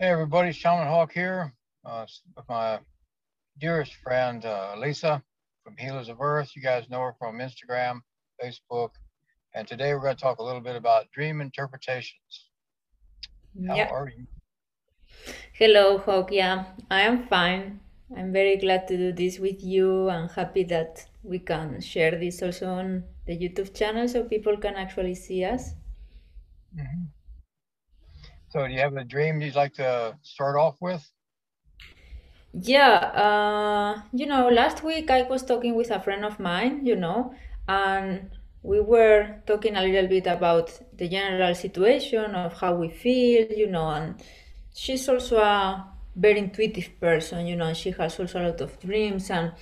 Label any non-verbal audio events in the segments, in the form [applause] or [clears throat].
Hey everybody, Shaman Hawk here uh, with my dearest friend uh, Lisa from Healers of Earth. You guys know her from Instagram, Facebook, and today we're going to talk a little bit about dream interpretations. How Yeah. are you? Hello, Hawk. Yeah, I am fine. I'm very glad to do this with you and happy that we can share this also on the YouTube channel so people can actually see us. Mhm. So, do you have a dream you'd like to start off with? Yeah, uh, you know, last week I was talking with a friend of mine, you know, and we were talking a little bit about the general situation of how we feel, you know, and she's also a very intuitive person, you know, and she has also a lot of dreams. And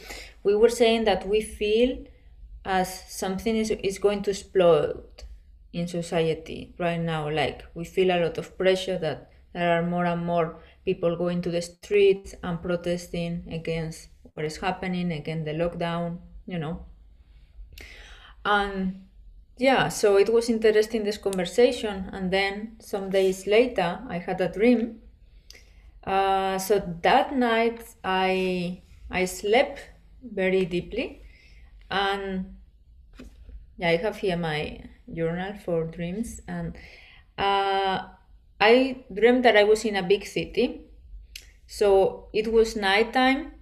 we were saying that we feel as something is, is going to explode in society right now. Like we feel a lot of pressure that there are more and more people going to the streets and protesting against what is happening, against the lockdown, you know. And yeah, so it was interesting this conversation. And then some days later, I had a dream. Uh, so that night, I I slept very deeply, and yeah, I have here my journal for dreams, and uh, I dreamed that I was in a big city. So it was nighttime,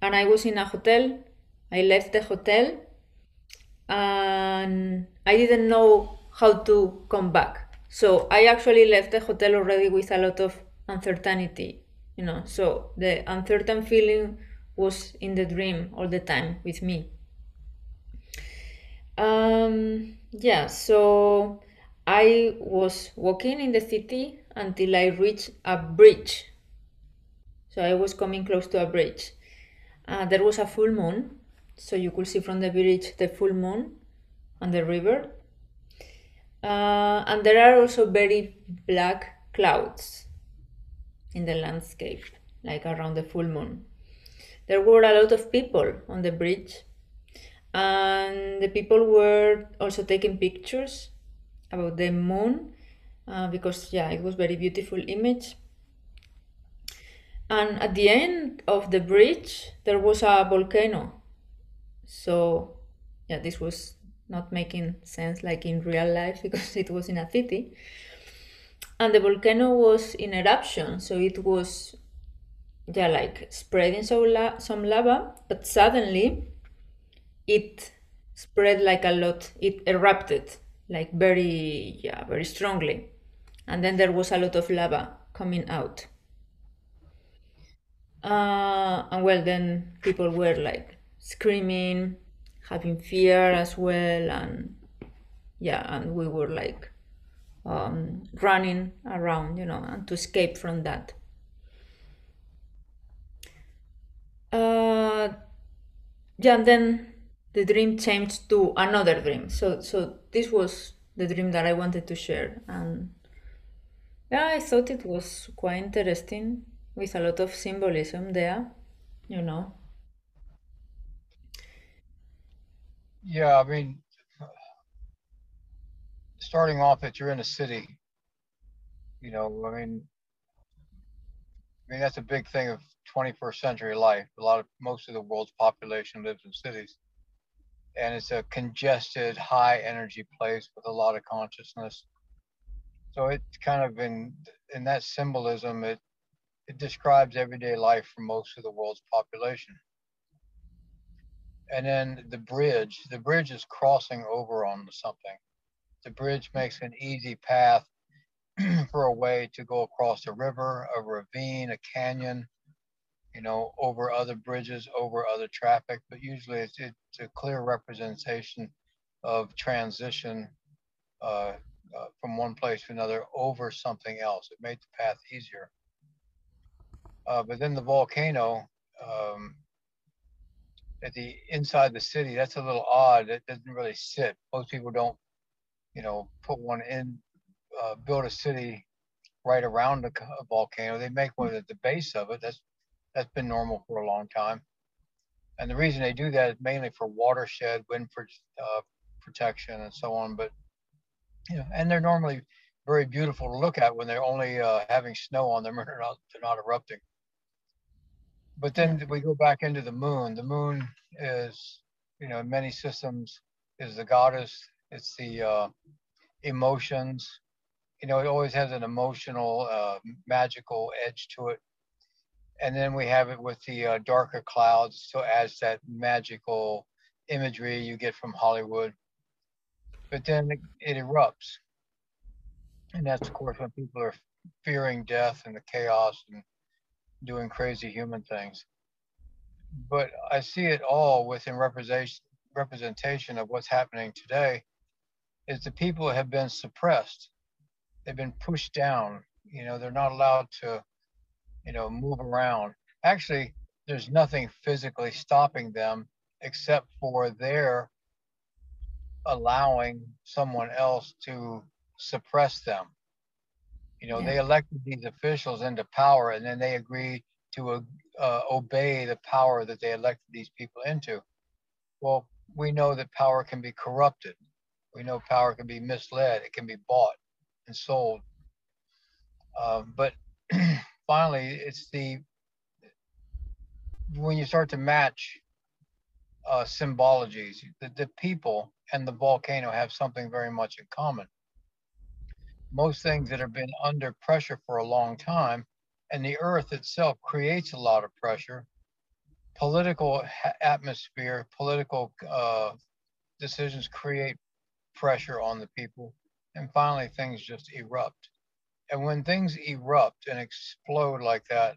and I was in a hotel. I left the hotel, and I didn't know how to come back. So I actually left the hotel already with a lot of uncertainty, you know. So the uncertain feeling was in the dream all the time with me. Um, yeah, so I was walking in the city until I reached a bridge. So I was coming close to a bridge. Uh, there was a full moon, so you could see from the bridge the full moon and the river. Uh, and there are also very black clouds in the landscape, like around the full moon. There were a lot of people on the bridge, and the people were also taking pictures about the moon uh, because yeah it was very beautiful image. And at the end of the bridge there was a volcano. So yeah this was not making sense like in real life [laughs] because it was in a city. And the volcano was in eruption so it was yeah like spreading some, la- some lava but suddenly it spread like a lot. It erupted like very yeah very strongly. And then there was a lot of lava coming out. Uh, and well then people were like screaming having fear as well and yeah and we were like um, running around you know and to escape from that. Uh, yeah and then the dream changed to another dream. So so this was the dream that i wanted to share. And yeah i thought it was quite interesting with a lot of symbolism there you know. Yeah, I mean, starting off that you're in a city, you know, I mean, I mean that's a big thing of 21st century life. A lot of most of the world's population lives in cities, and it's a congested, high energy place with a lot of consciousness. So it's kind of in in that symbolism, it it describes everyday life for most of the world's population. And then the bridge, the bridge is crossing over onto something. The bridge makes an easy path [clears throat] for a way to go across a river, a ravine, a canyon, you know, over other bridges, over other traffic. But usually it's, it's a clear representation of transition uh, uh, from one place to another over something else. It made the path easier. Uh, but then the volcano um, at the inside the city, that's a little odd. It doesn't really sit. Most people don't, you know, put one in, uh, build a city right around a volcano. They make one at the base of it. That's that's been normal for a long time. And the reason they do that is mainly for watershed, wind pro- uh, protection, and so on. But you know, and they're normally very beautiful to look at when they're only uh, having snow on them [laughs] and they're not, they're not erupting. But then we go back into the moon. The moon is, you know, in many systems is the goddess. It's the uh, emotions. You know, it always has an emotional, uh, magical edge to it. And then we have it with the uh, darker clouds, so adds that magical imagery you get from Hollywood. But then it, erupts, and that's of course when people are fearing death and the chaos and doing crazy human things. But I see it all within representation representation of what's happening today is the people have been suppressed. They've been pushed down. You know, they're not allowed to, you know, move around. Actually, there's nothing physically stopping them except for their allowing someone else to suppress them. You know, yeah. they elected these officials into power and then they agreed to uh, obey the power that they elected these people into. Well, we know that power can be corrupted. We know power can be misled. It can be bought and sold. Uh, but finally, it's the when you start to match uh, symbologies, the, the people and the volcano have something very much in common. Most things that have been under pressure for a long time, and the earth itself creates a lot of pressure. Political atmosphere, political uh, decisions create pressure on the people, and finally things just erupt. And when things erupt and explode like that,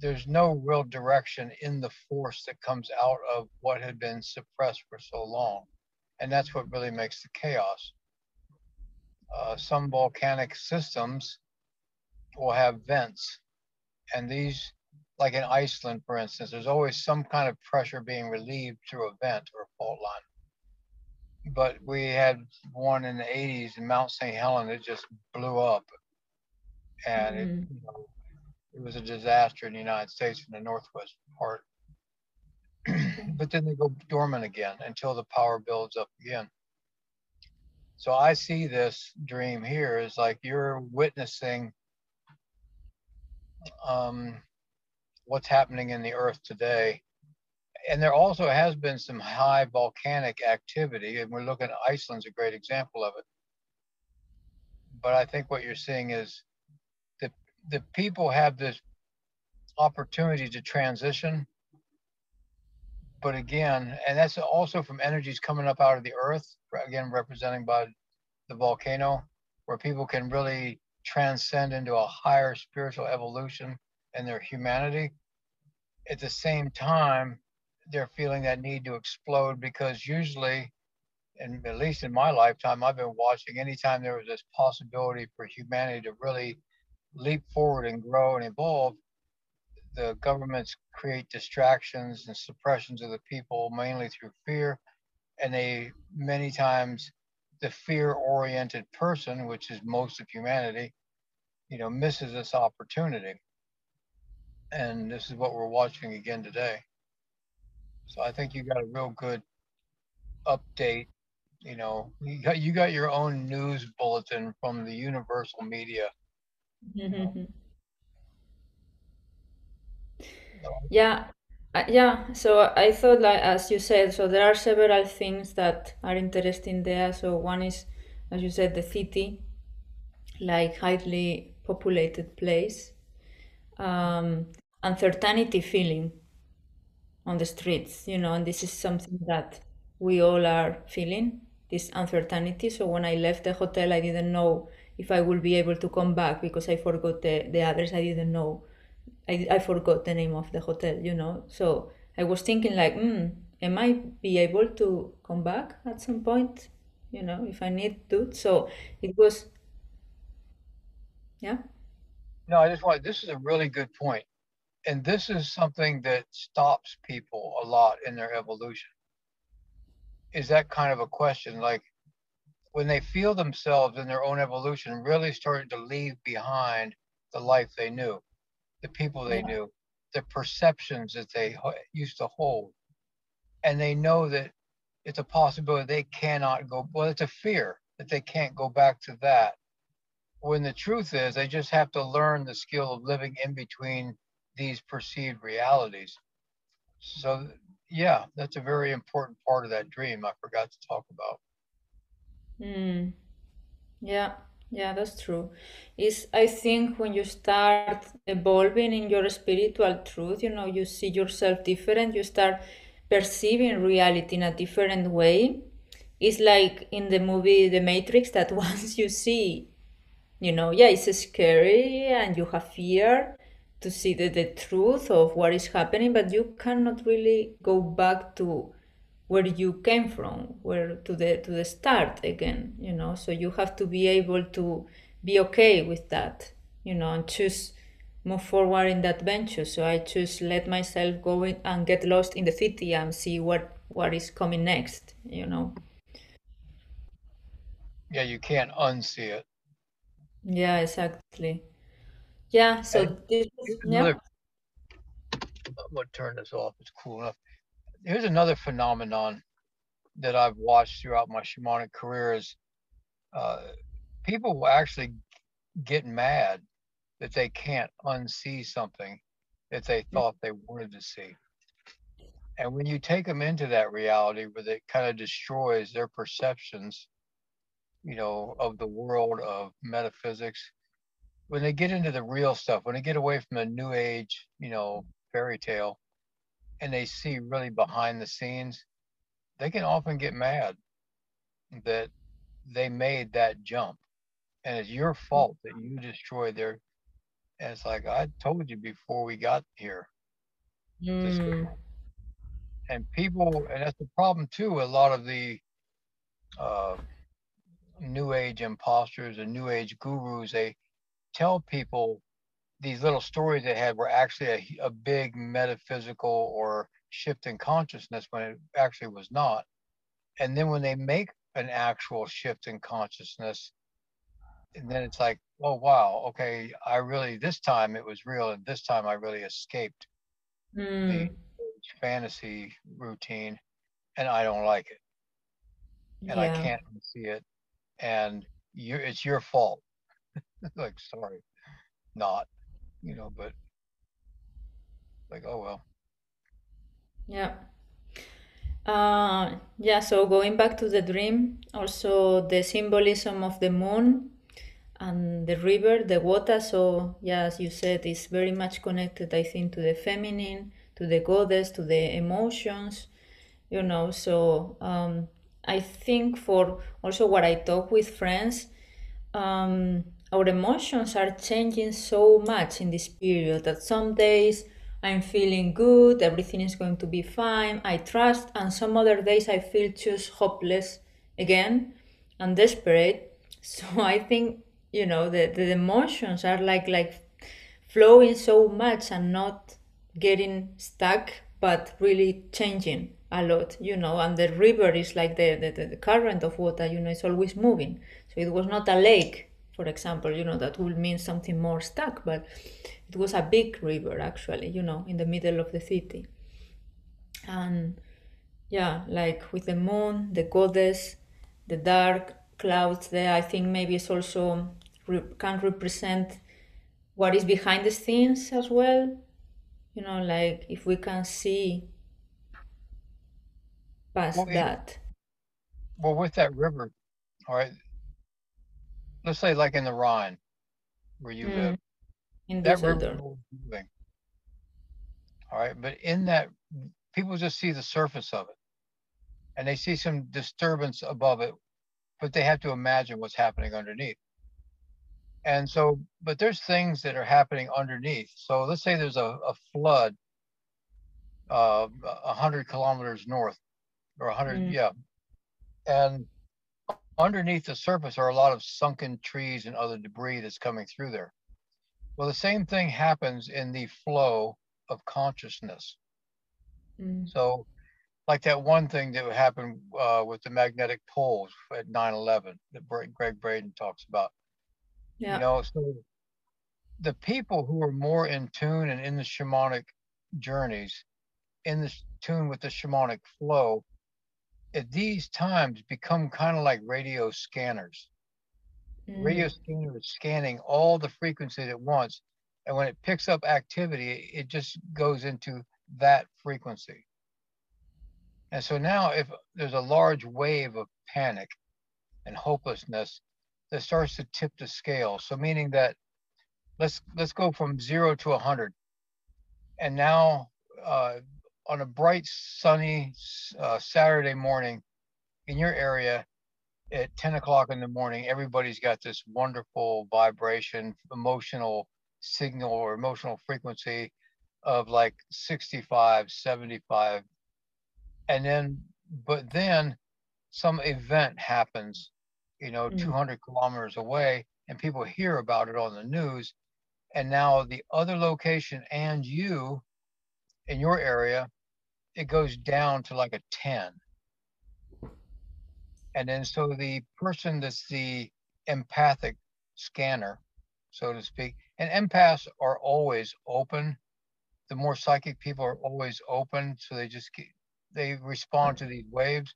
there's no real direction in the force that comes out of what had been suppressed for so long. And that's what really makes the chaos. Uh, some volcanic systems will have vents. And these, like in Iceland, for instance, there's always some kind of pressure being relieved through a vent or a fault line. But we had one in the 80s in Mount St. Helens, it just blew up. And mm-hmm. it, you know, it was a disaster in the United States in the northwest part. [clears throat] but then they go dormant again until the power builds up again. So I see this dream here is like you're witnessing um, what's happening in the earth today. And there also has been some high volcanic activity, and we're looking at Iceland's a great example of it. But I think what you're seeing is the people have this opportunity to transition. But again and that's also from energies coming up out of the earth again representing by the volcano where people can really transcend into a higher spiritual evolution in their humanity. At the same time they're feeling that need to explode because usually and at least in my lifetime i've been watching anytime there was this possibility for humanity to really leap forward and grow and evolve, the governments create distractions and suppressions of the people mainly through fear. And they many times the fear-oriented person, which is most of humanity, you know, misses this opportunity. And this is what we're watching again today. So I think you got a real good update. You know, you got you got your own news bulletin from the universal media Mm-hmm. Yeah, uh, yeah. So I thought, like as you said, so there are several things that are interesting there. So one is, as you said, the city, like highly populated place, um, uncertainty feeling on the streets, you know, and this is something that we all are feeling this uncertainty. So when I left the hotel, I didn't know if I will be able to come back because I forgot the, the address. I didn't know. I, I forgot the name of the hotel, you know. So I was thinking like, mm, am I be able to come back at some point, you know, if I need to. So it was, yeah. No, I just want, this is a really good point. And this is something that stops people a lot in their evolution. Is that kind of a question like, when they feel themselves in their own evolution really starting to leave behind the life they knew, the people they yeah. knew, the perceptions that they used to hold. And they know that it's a possibility they cannot go, well, it's a fear that they can't go back to that. when the truth is they just have to learn the skill of living in between these perceived realities. So yeah, that's a very important part of that dream I forgot to talk about. Mm. Yeah, yeah, that's true. Is I think when you start evolving in your spiritual truth, you know, you see yourself different, you start perceiving reality in a different way. It's like in the movie The Matrix that [laughs] once you see, you know, yeah, it's scary and you have fear to see the, the truth of what is happening, but you cannot really go back to where you came from, where to the to the start again, you know. So you have to be able to be okay with that, you know, and choose move forward in that venture. So I choose let myself go in and get lost in the city and see what what is coming next, you know. Yeah, you can't unsee it. Yeah, exactly. Yeah, so And this here's yeah. gonna turn this off, it's cool enough. Here's another phenomenon that I've watched throughout my shamanic career is uh, people will actually get mad that they can't unsee something that they thought they wanted to see. And when you take them into that reality where it kind of destroys their perceptions, you know, of the world of metaphysics, when they get into the real stuff, when they get away from the new age, you know, fairy tale, and they see really behind the scenes, they can often get mad that they made that jump. And it's your fault that you destroyed their and it's like I told you before we got here. Mm, and people and that's the problem too, a lot of the uh new age imposters and new age gurus, they tell people these little stories they had were actually a, a big metaphysical or shift in consciousness when it actually was not. And then when they make an actual shift in consciousness, and then it's like, oh wow, okay, I really this time it was real, and this time I really escaped the mm, fantasy routine, and I don't like it, and I can't see it, and you it's your fault. [laughs] like sorry, not, you know, but like oh well. Yeah. Uh, yeah, so going back to the dream, also the symbolism of the moon and the river, the water. So, yeah, as you said, it's very much connected, I think, to the feminine, to the goddess, to the emotions, you know. So, um, I think for also what I talk with friends, um, our emotions are changing so much in this period that some days I'm feeling good, everything is going to be fine, I trust, and some other days I feel just hopeless again and desperate. [laughs] So I think you know the, the emotions are like like flowing so much and not getting stuck, but really changing a lot, you know. And the river is like the, the, the current of water, you know, it's always moving. So it was not a lake, for example, you know, that would mean something more stuck, but it was a big river actually, you know, in the middle of the city. And yeah, like with the moon, the goddess, the dark clouds there, I think maybe it's also re- can represent what is behind the scenes as well you know like if we can see Well, past it, that well, with that river, all right. Let's say like in the Rhine where you live, mm, in that river moving, all right. But in that, people just see the surface of it, and they see some disturbance above it, but they have to imagine what's happening underneath. And so, but there's things that are happening underneath. So let's say there's a, a flood uh, a hundred kilometers north or a hundred, mm, yeah. And underneath the surface are a lot of sunken trees and other debris that's coming through there. Well, the same thing happens in the flow of consciousness. mm, So, like that one thing that happened uh, with the magnetic poles at 9 11 that Gregg Braden talks about. Yeah. You know, so the people who are more in tune and in the shamanic journeys, in the tune with the shamanic flow, at these times become kind of like radio scanners. Mm. Radio scanner is scanning all the frequencies at once. And when it picks up activity, it just goes into that frequency. And so now, if there's a large wave of panic and hopelessness that starts to tip the scale, so meaning that let's let's go from zero to a hundred, and now uh, on a bright sunny uh, Saturday morning in your area at 10 o'clock in the morning, everybody's got this wonderful vibration, emotional signal or emotional frequency of like 65, 75. And then, but then some event happens, you know, mm. 200 kilometers away, and people hear about it on the news. And now the other location and you in your area, it goes down to like a 10. And then so the person that's the empathic scanner, so to speak, and empaths are always open. The more psychic people are always open, so they just keep, they respond to these waves.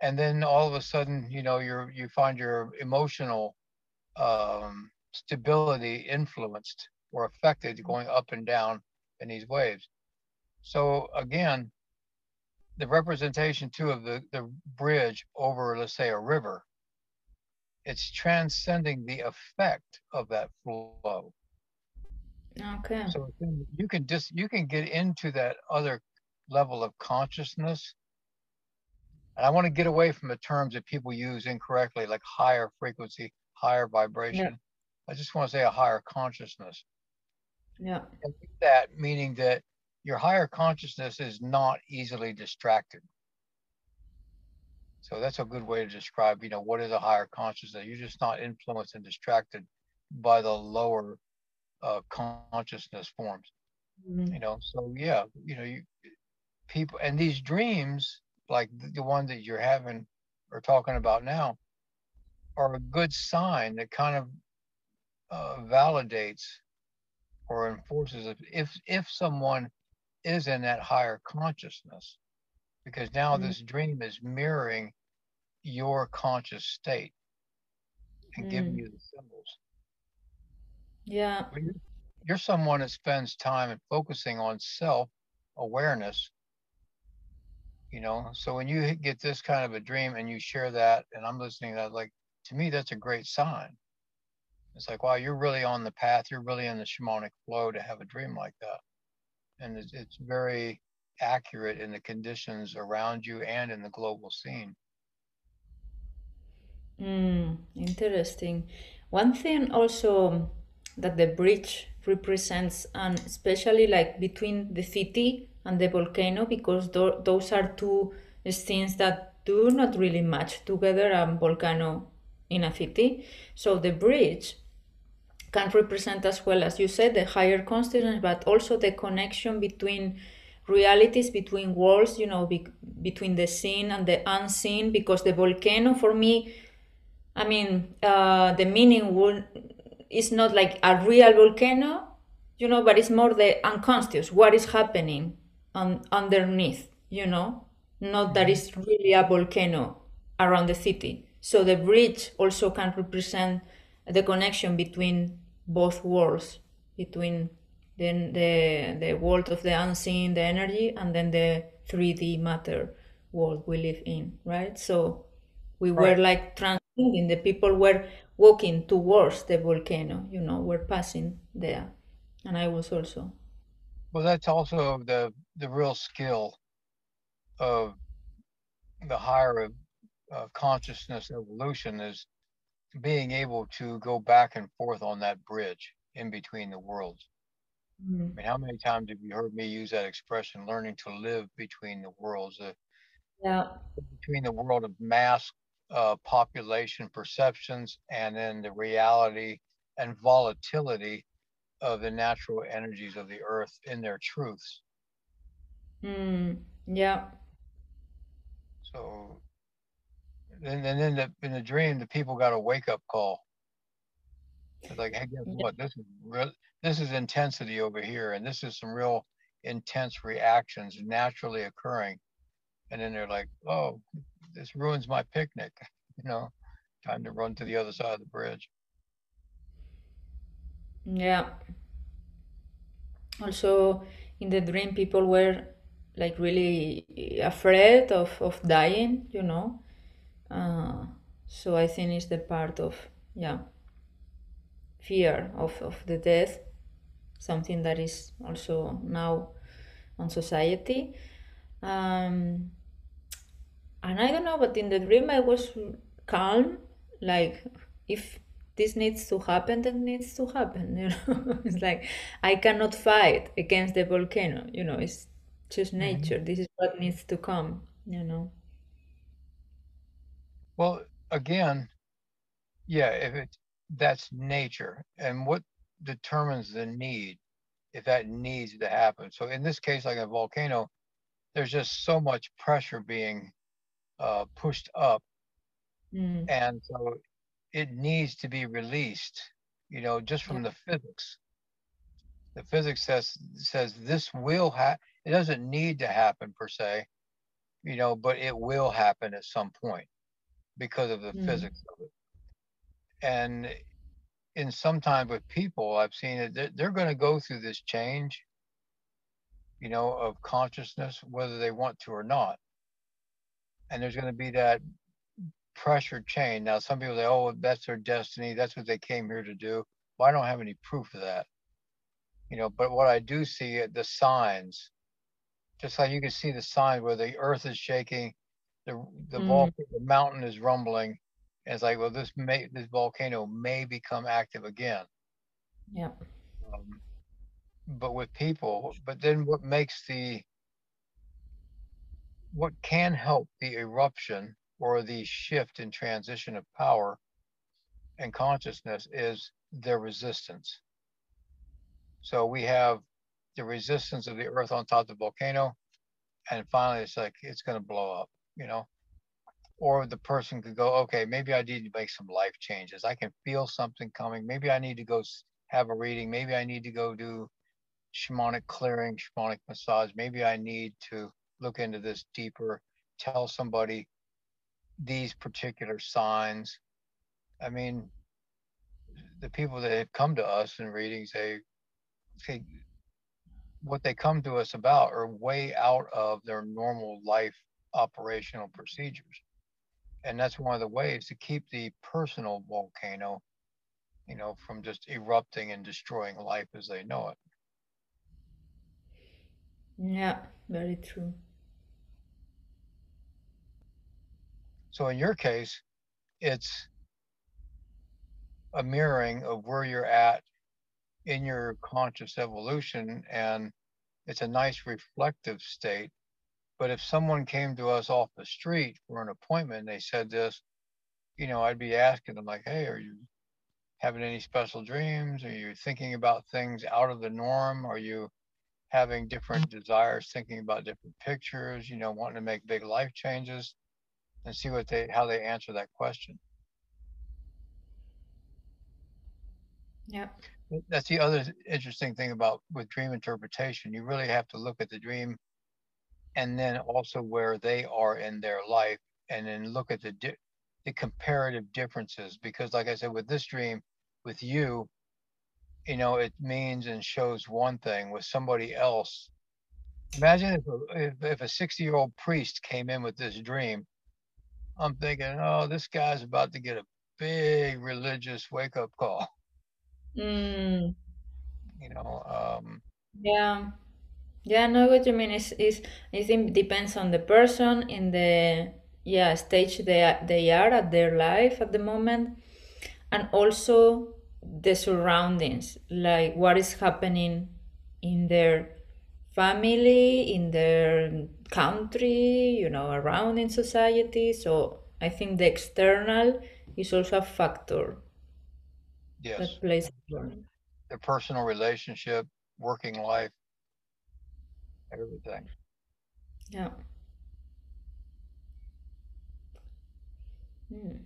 And then all of a sudden, you know, you're you find your emotional um, stability influenced or affected going up and down in these waves. So again, the representation too of the, the bridge over, let's say, a river, it's transcending the effect of that flow. Okay. So you can just you can get into that other level of consciousness. And I want to get away from the terms that people use incorrectly, like higher frequency, higher vibration. Yeah. I just want to say a higher consciousness. Yeah. That meaning that your higher consciousness is not easily distracted. So that's a good way to describe, you know, what is a higher consciousness? You're just not influenced and distracted by the lower uh, consciousness forms. Mm-hmm. You know, so yeah, you know, you people and these dreams, like the, one that you're having or talking about now, are a good sign that kind of uh, validates or enforces if if someone is in that higher consciousness because now mm. this dream is mirroring your conscious state and mm. giving you the symbols. Yeah. You're, someone that spends time and focusing on self awareness. You know, so when you get this kind of a dream and you share that, and I'm listening to that, like to me, that's a great sign. It's like, wow, you're really on the path. You're really in the shamanic flow to have a dream like that and it's, it's very accurate in the conditions around you and in the global scene. Mm, interesting. One thing also that the bridge represents, and especially like between the city and the volcano, because th- those are two things that do not really match together a volcano in a city. So the bridge can represent as well as you said the higher consciousness but also the connection between realities between worlds you know be, between the seen and the unseen because the volcano for me i mean uh, the meaning would, is not like a real volcano you know but it's more the unconscious what is happening on underneath you know not that it's really a volcano around the city. So the bridge also can represent the connection between both worlds, between then the, the world of the unseen, the energy, and then the 3D matter world we live in, right? So we right. were like transcending, the people were walking towards the volcano, you know, we're passing there. And I was also. Well, that's also the, the real skill of the higher uh, consciousness evolution is being able to go back and forth on that bridge in between the worlds. Mm-hmm. I mean, how many times have you heard me use that expression, learning to live between the worlds? Uh, yeah. Between the world of mass uh, population perceptions and then the reality and volatility of the natural energies of the earth in their truths. Mm, yeah. So and, and then the, in the dream, the people got a wake up call. It's like, hey, guess what? This is real. This is intensity over here, and this is some real intense reactions naturally occurring. And then they're like, oh, this ruins my picnic, [laughs] you know. time to run to the other side of the bridge. Yeah. Also, in the dream, people were like really afraid of, of dying, you know. Uh, so I think it's the part of, yeah, fear of, of the death, something that is also now on society. Um, and I don't know, but in the dream I was calm, like if this needs to happen, that needs to happen. [laughs] You know, it's like I cannot fight against the volcano. You know, it's just mm-hmm. nature. Mm-hmm. This is what needs to come. You know. Well, again, yeah, if it that's nature, and what determines the need, if that needs to happen. So in this case, like a volcano, there's just so much pressure being uh, pushed up, mm. and so it needs to be released, you know, just from yeah. the physics. The physics says says this will happen. It doesn't need to happen per se, you know, but it will happen at some point because of the mm. physics of it. And in sometimes with people, I've seen it, they're, they're going to go through this change, you know, of consciousness, whether they want to or not. And there's going to be that pressure chain. Now, some people say, oh, that's their destiny. That's what they came here to do. Well, I don't have any proof of that. You know, but what I do see, the signs, just like you can see the signs where the earth is shaking, the the, mm. vol- the mountain is rumbling. And it's like, well, this may this volcano may become active again. Yeah. Um, but with people, but then what makes the what can help the eruption or the shift in transition of power and consciousness is their resistance. So we have the resistance of the earth on top of the volcano, and finally it's like it's going to blow up, you know. Or the person could go, okay, maybe I need to make some life changes. I can feel something coming. Maybe I need to go have a reading. Maybe I need to go do shamanic clearing, shamanic massage. Maybe I need to look into this deeper, tell somebody these particular signs. I mean, the people that have come to us in readings, they, they what they come to us about are way out of their normal life operational procedures. And that's one of the ways to keep the personal volcano, you know, from just erupting and destroying life as they know it. Yeah, very true. So in your case, it's a mirroring of where you're at in your conscious evolution and it's a nice reflective state. But if someone came to us off the street for an appointment and they said this, you know, I'd be asking them like, hey, are you having any special dreams? Are you thinking about things out of the norm? Are you having different desires, thinking about different pictures, you know, wanting to make big life changes? and see what they how they answer that question. Yeah. That's the other interesting thing about with dream interpretation. You really have to look at the dream and then also where they are in their life and then look at the di- the comparative differences because like I said with this dream with you you know it means and shows one thing with somebody else imagine if a, if, if a 60 year old priest came in with this dream I'm thinking, oh, this guy's about to get a big religious wake up call. Mm. You know. Um, yeah. Yeah, I know what you mean. Is is I think depends on the person in the yeah stage they they are at their life at the moment, and also the surroundings, like what is happening in their family, in their country, you know, around in society. So I think the external is also a factor yes. that plays a role. The personal relationship, working life, everything. Yeah. Hmm.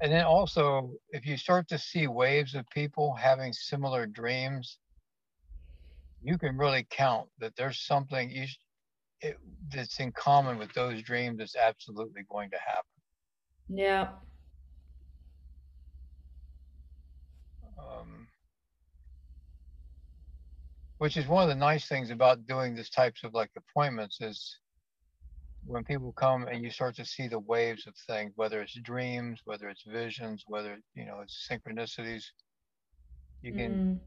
And then also, if you start to see waves of people having similar dreams, you can really count that there's something you, it, that's in common with those dreams that's absolutely going to happen. Yeah. Um, which is one of the nice things about doing this types of like appointments is when people come and you start to see the waves of things, whether it's dreams, whether it's visions, whether you know it's synchronicities, you can mm.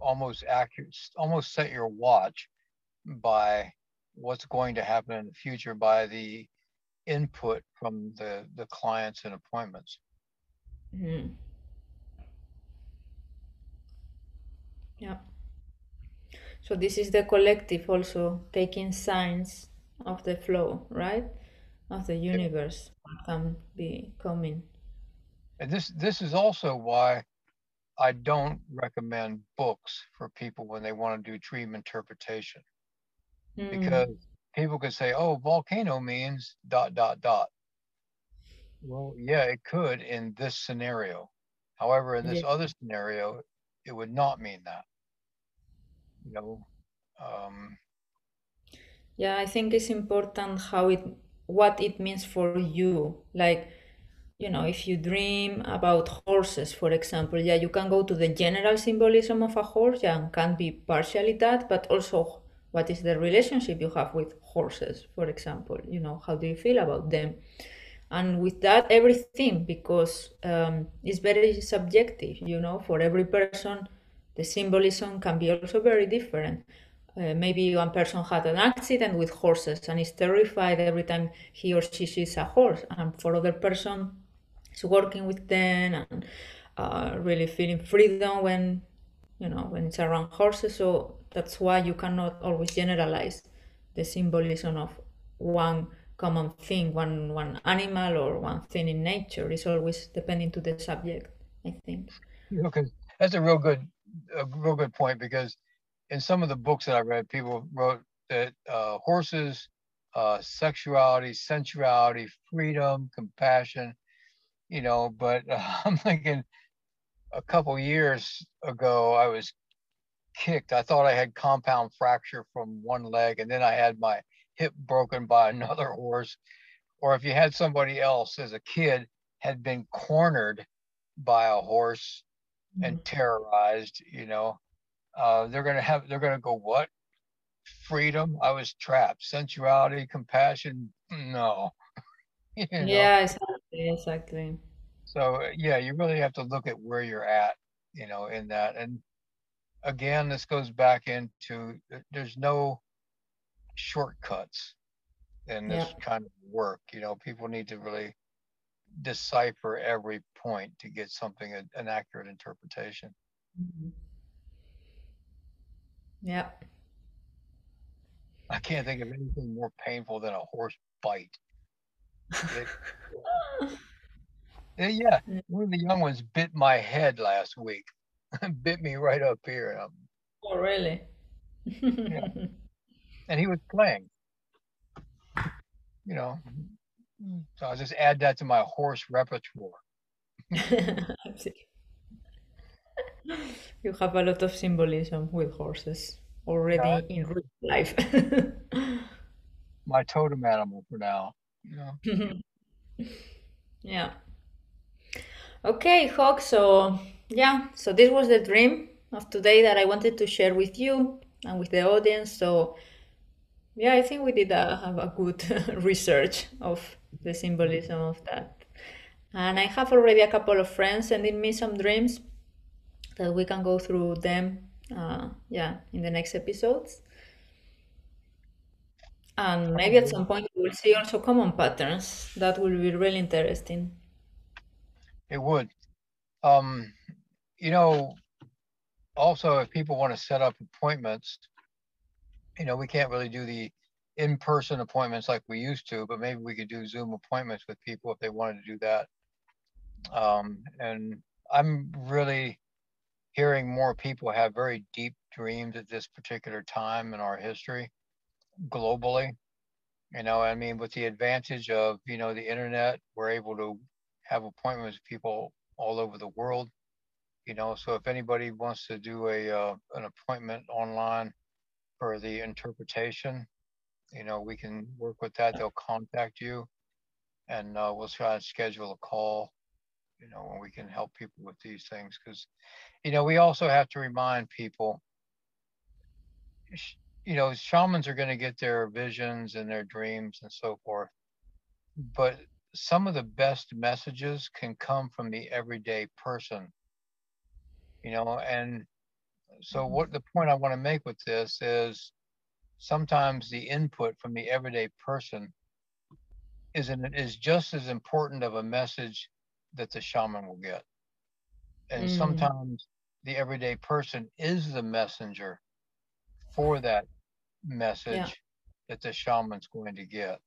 almost accurate, almost set your watch by what's going to happen in the future by the input from the the clients and appointments. Mm. Yeah. So this is the collective also taking signs of the flow, right? Of the universe can be coming. And this this is also why I don't recommend books for people when they want to do dream interpretation. Mm. Because people could say, oh, volcano means dot dot dot. Well, yeah, it could in this scenario. However, in this yeah. other scenario, it would not mean that. You know, um, yeah, I think it's important how it what it means for you. Like, you know, if you dream about horses, for example, yeah, you can go to the general symbolism of a horse, yeah, and can be partially that, but also what is the relationship you have with horses, for example, you know, how do you feel about them? And with that, everything, because um, it's very subjective, you know, for every person, the symbolism can be also very different. Uh, maybe one person had an accident with horses and is terrified every time he or she sees a horse and for other person is working with them and uh, really feeling freedom when you know when it's around horses. So that's why you cannot always generalize the symbolism of one common thing one one animal or one thing in nature. It's always depending to the subject i think. Okay that's a real good a real good point because in some of the books that I read, people wrote that uh, horses, uh, sexuality, sensuality, freedom, compassion, you know, but uh, [laughs] I'm thinking a couple years ago, I was kicked. I thought I had compound fracture from one leg, and then I had my hip broken by [laughs] another horse. Or if you had somebody else as a kid had been cornered by a horse and mm-hmm. terrorized, you know, uh, they're gonna have they're gonna go what? Freedom? I was trapped. Sensuality? Compassion? No. [laughs] You know? yeah exactly exactly. So yeah you really have to look at where you're at you know in that. And again this goes back into there's no shortcuts in this yeah. kind of work you know. People need to really decipher every point to get something an accurate interpretation mm-hmm. Yep. I can't think of anything more painful than a horse bite. It, [laughs] yeah, one of the young ones bit my head last week. [laughs] bit me right up here. oh, really? yeah. [laughs] And he was playing. You know, Hmm. so I'll just add that to my horse repertoire. [laughs] you have a lot of symbolism with horses already in real life. [laughs] my totem animal for now. Yeah. [laughs] yeah. Okay, Hawk. So yeah, so this was the dream of today that I wanted to share with you and with the audience. So yeah, I think we did a, have a good research of the symbolism of that. And I have already a couple of friends sending me some dreams that we can go through them uh, yeah in the next episodes. And maybe at some point we'll see also common patterns. That will be really interesting. It would. Um you know also if people want to set up appointments you know we can't really do the in-person appointments like we used to but maybe we could do zoom appointments with people if they wanted to do that um and i'm really hearing more people have very deep dreams at this particular time in our history globally. You know, I mean, with the advantage of, you know, the internet, we're able to have appointments with people all over the world. You know, so if anybody wants to do a uh, an appointment online for the interpretation, you know, we can work with that. They'll contact you, and uh, we'll try and schedule a call you know, when we can help people with these things. Because, you know, we also have to remind people you know, shamans are going to get their visions and their dreams and so forth. But some of the best messages can come from the everyday person, you know, and so what the point I want to make with this is sometimes the input from the everyday person is an, is just as important of a message that the shaman will get. And mm. sometimes the everyday person is the messenger for that message yeah. that the shaman's going to get.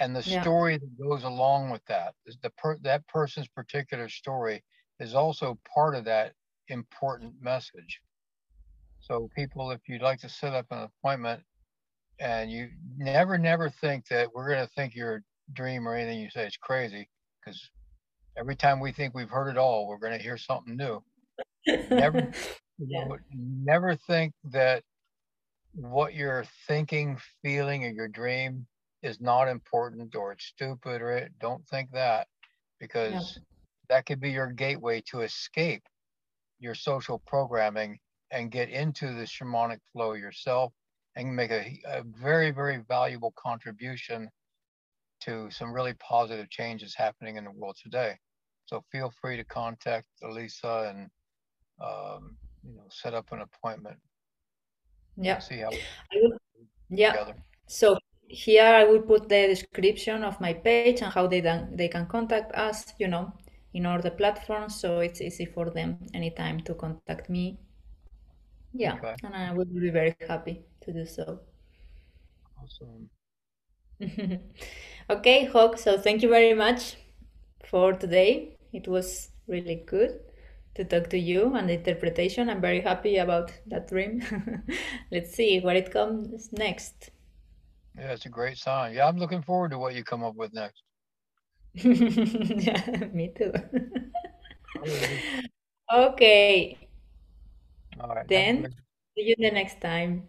And the yeah. story that goes along with that is the per, that person's particular story is also part of that important message. So people, if you'd like to set up an appointment and you never, never think that we're going to think your dream or anything you say is crazy because every time we think we've heard it all, we're going to hear something new. never, [laughs] yeah. know, never think that what you're thinking, feeling, or your dream is not important or it's stupid or it. Don't think that because yeah. that could be your gateway to escape your social programming and get into the shamanic flow yourself and make a, a very, very valuable contribution to some really positive changes happening in the world today. So feel free to contact Elisa and um, you know set up an appointment. Yeah. See how. yeah. Together. So here I will put the description of my page and how they then they can contact us. You know, in all the platforms, so it's easy for them anytime to contact me. Yeah, okay. and I would be very happy to do so. Awesome. [laughs] okay, Hawk. So thank you very much for today. It was really good to talk to you and the interpretation. I'm very happy about that dream. [laughs] Let's see what it comes next. Yeah, it's a great sign. Yeah, I'm looking forward to what you come up with next. [laughs] yeah, me too. okay. All right. Then see you the next time.